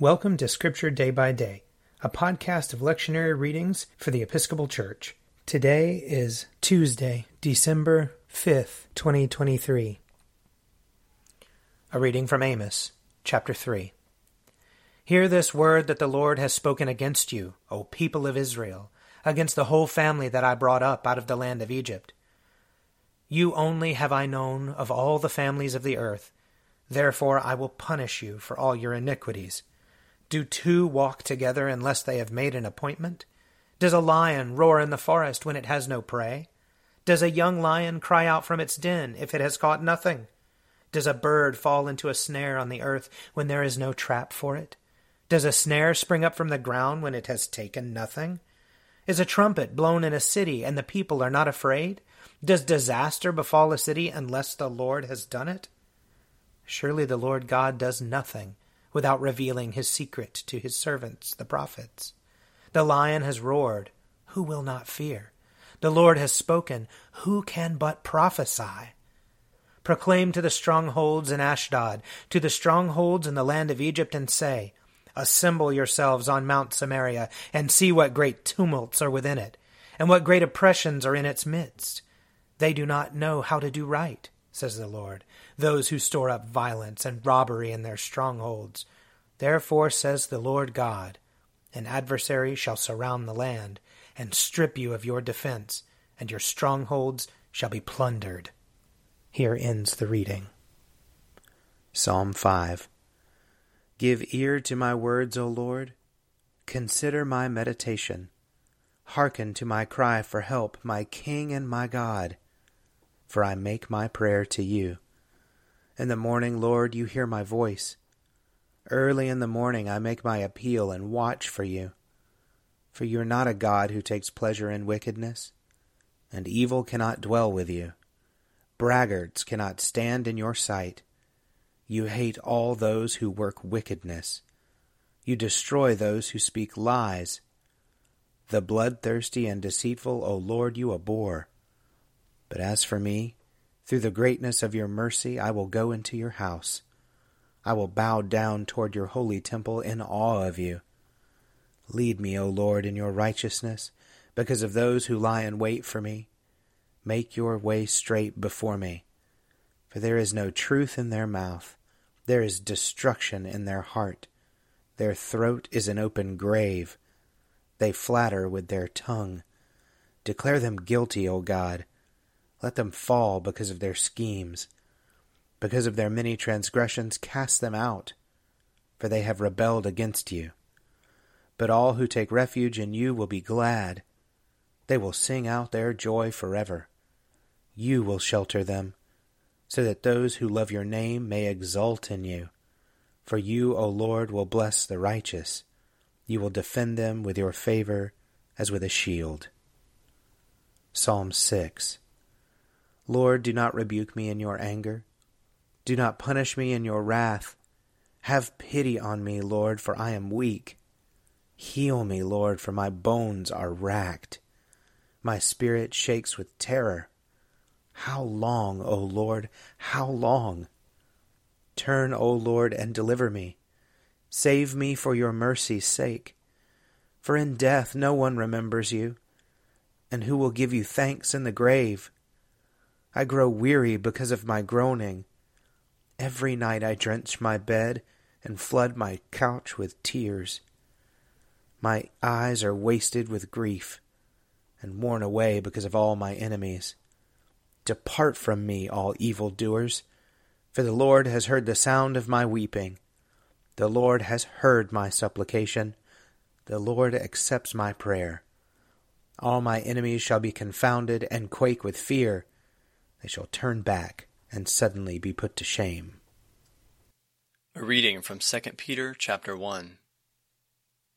Welcome to Scripture Day by Day, a podcast of lectionary readings for the Episcopal Church. Today is Tuesday, December 5th, 2023. A reading from Amos, chapter 3. Hear this word that the Lord has spoken against you, O people of Israel, against the whole family that I brought up out of the land of Egypt. You only have I known of all the families of the earth, therefore I will punish you for all your iniquities. Do two walk together unless they have made an appointment? Does a lion roar in the forest when it has no prey? Does a young lion cry out from its den if it has caught nothing? Does a bird fall into a snare on the earth when there is no trap for it? Does a snare spring up from the ground when it has taken nothing? Is a trumpet blown in a city and the people are not afraid? Does disaster befall a city unless the Lord has done it? Surely the Lord God does nothing without revealing his secret to his servants, the prophets. The lion has roared. Who will not fear? The Lord has spoken. Who can but prophesy? Proclaim to the strongholds in Ashdod, to the strongholds in the land of Egypt, and say, Assemble yourselves on Mount Samaria, and see what great tumults are within it, and what great oppressions are in its midst. They do not know how to do right says the Lord, those who store up violence and robbery in their strongholds. Therefore, says the Lord God, an adversary shall surround the land, and strip you of your defense, and your strongholds shall be plundered. Here ends the reading. Psalm 5 Give ear to my words, O Lord. Consider my meditation. Hearken to my cry for help, my King and my God for I make my prayer to you. In the morning, Lord, you hear my voice. Early in the morning I make my appeal and watch for you. For you are not a God who takes pleasure in wickedness, and evil cannot dwell with you. Braggarts cannot stand in your sight. You hate all those who work wickedness. You destroy those who speak lies. The bloodthirsty and deceitful, O Lord, you abhor. But as for me, through the greatness of your mercy, I will go into your house. I will bow down toward your holy temple in awe of you. Lead me, O Lord, in your righteousness, because of those who lie in wait for me. Make your way straight before me. For there is no truth in their mouth, there is destruction in their heart. Their throat is an open grave. They flatter with their tongue. Declare them guilty, O God let them fall because of their schemes. Because of their many transgressions, cast them out, for they have rebelled against you. But all who take refuge in you will be glad. They will sing out their joy forever. You will shelter them, so that those who love your name may exult in you. For you, O Lord, will bless the righteous. You will defend them with your favor as with a shield. Psalm 6 Lord, do not rebuke me in your anger. Do not punish me in your wrath. Have pity on me, Lord, for I am weak. Heal me, Lord, for my bones are racked. My spirit shakes with terror. How long, O Lord, how long? Turn, O Lord, and deliver me. Save me for your mercy's sake. For in death no one remembers you. And who will give you thanks in the grave? I grow weary because of my groaning. Every night I drench my bed and flood my couch with tears. My eyes are wasted with grief and worn away because of all my enemies. Depart from me, all evil doers, for the Lord has heard the sound of my weeping. The Lord has heard my supplication. The Lord accepts my prayer. All my enemies shall be confounded and quake with fear they shall turn back and suddenly be put to shame. A reading from 2 Peter chapter 1.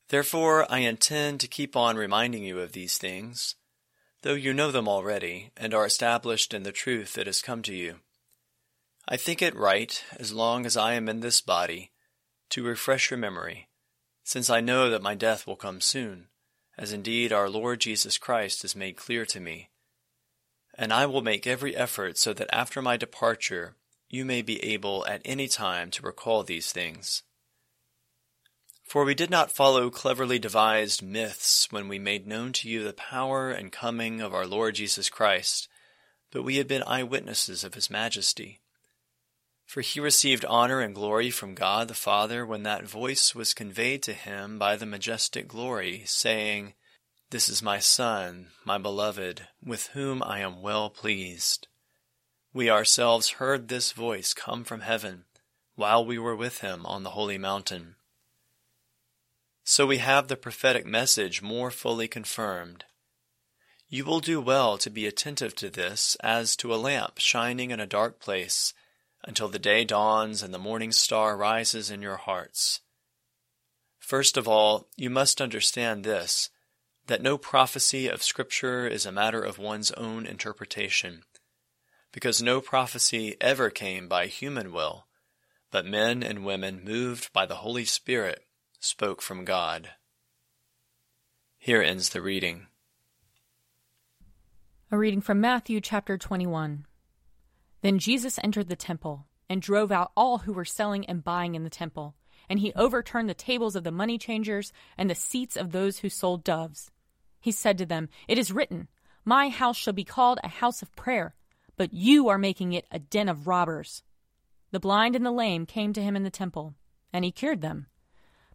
Therefore I intend to keep on reminding you of these things, though you know them already and are established in the truth that has come to you. I think it right, as long as I am in this body, to refresh your memory, since I know that my death will come soon, as indeed our Lord Jesus Christ has made clear to me and I will make every effort so that after my departure you may be able at any time to recall these things. For we did not follow cleverly devised myths when we made known to you the power and coming of our Lord Jesus Christ, but we had been eyewitnesses of his majesty. For he received honor and glory from God the Father when that voice was conveyed to him by the majestic glory, saying, This is my Son, my beloved, with whom I am well pleased. We ourselves heard this voice come from heaven while we were with him on the holy mountain. So we have the prophetic message more fully confirmed. You will do well to be attentive to this as to a lamp shining in a dark place until the day dawns and the morning star rises in your hearts. First of all, you must understand this that no prophecy of Scripture is a matter of one's own interpretation, because no prophecy ever came by human will, but men and women moved by the Holy Spirit spoke from God. Here ends the reading. A reading from Matthew chapter 21. Then Jesus entered the temple and drove out all who were selling and buying in the temple, and he overturned the tables of the money changers and the seats of those who sold doves. He said to them, It is written, My house shall be called a house of prayer, but you are making it a den of robbers. The blind and the lame came to him in the temple, and he cured them.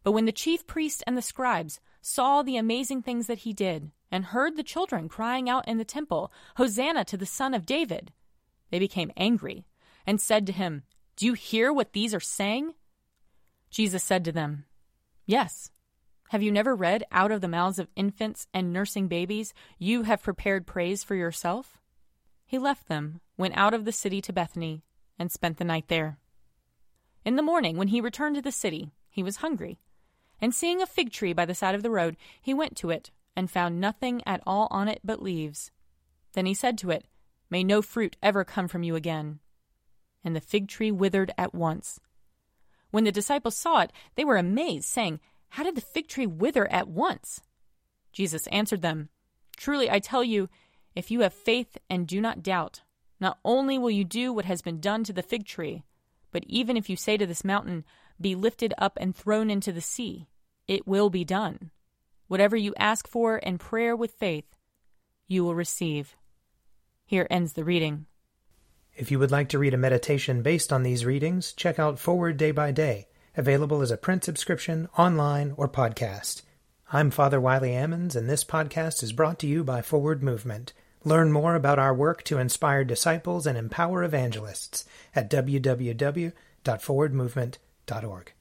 But when the chief priests and the scribes saw the amazing things that he did, and heard the children crying out in the temple, Hosanna to the Son of David, they became angry and said to him, Do you hear what these are saying? Jesus said to them, Yes. Have you never read, Out of the mouths of infants and nursing babies, you have prepared praise for yourself? He left them, went out of the city to Bethany, and spent the night there. In the morning, when he returned to the city, he was hungry. And seeing a fig tree by the side of the road, he went to it, and found nothing at all on it but leaves. Then he said to it, May no fruit ever come from you again. And the fig tree withered at once. When the disciples saw it, they were amazed, saying, How did the fig tree wither at once? Jesus answered them, Truly I tell you, if you have faith and do not doubt, not only will you do what has been done to the fig tree, but even if you say to this mountain, Be lifted up and thrown into the sea, it will be done. Whatever you ask for in prayer with faith, you will receive. Here ends the reading. If you would like to read a meditation based on these readings, check out Forward Day by Day, available as a print subscription, online, or podcast. I'm Father Wiley Ammons, and this podcast is brought to you by Forward Movement. Learn more about our work to inspire disciples and empower evangelists at www.forwardmovement.org.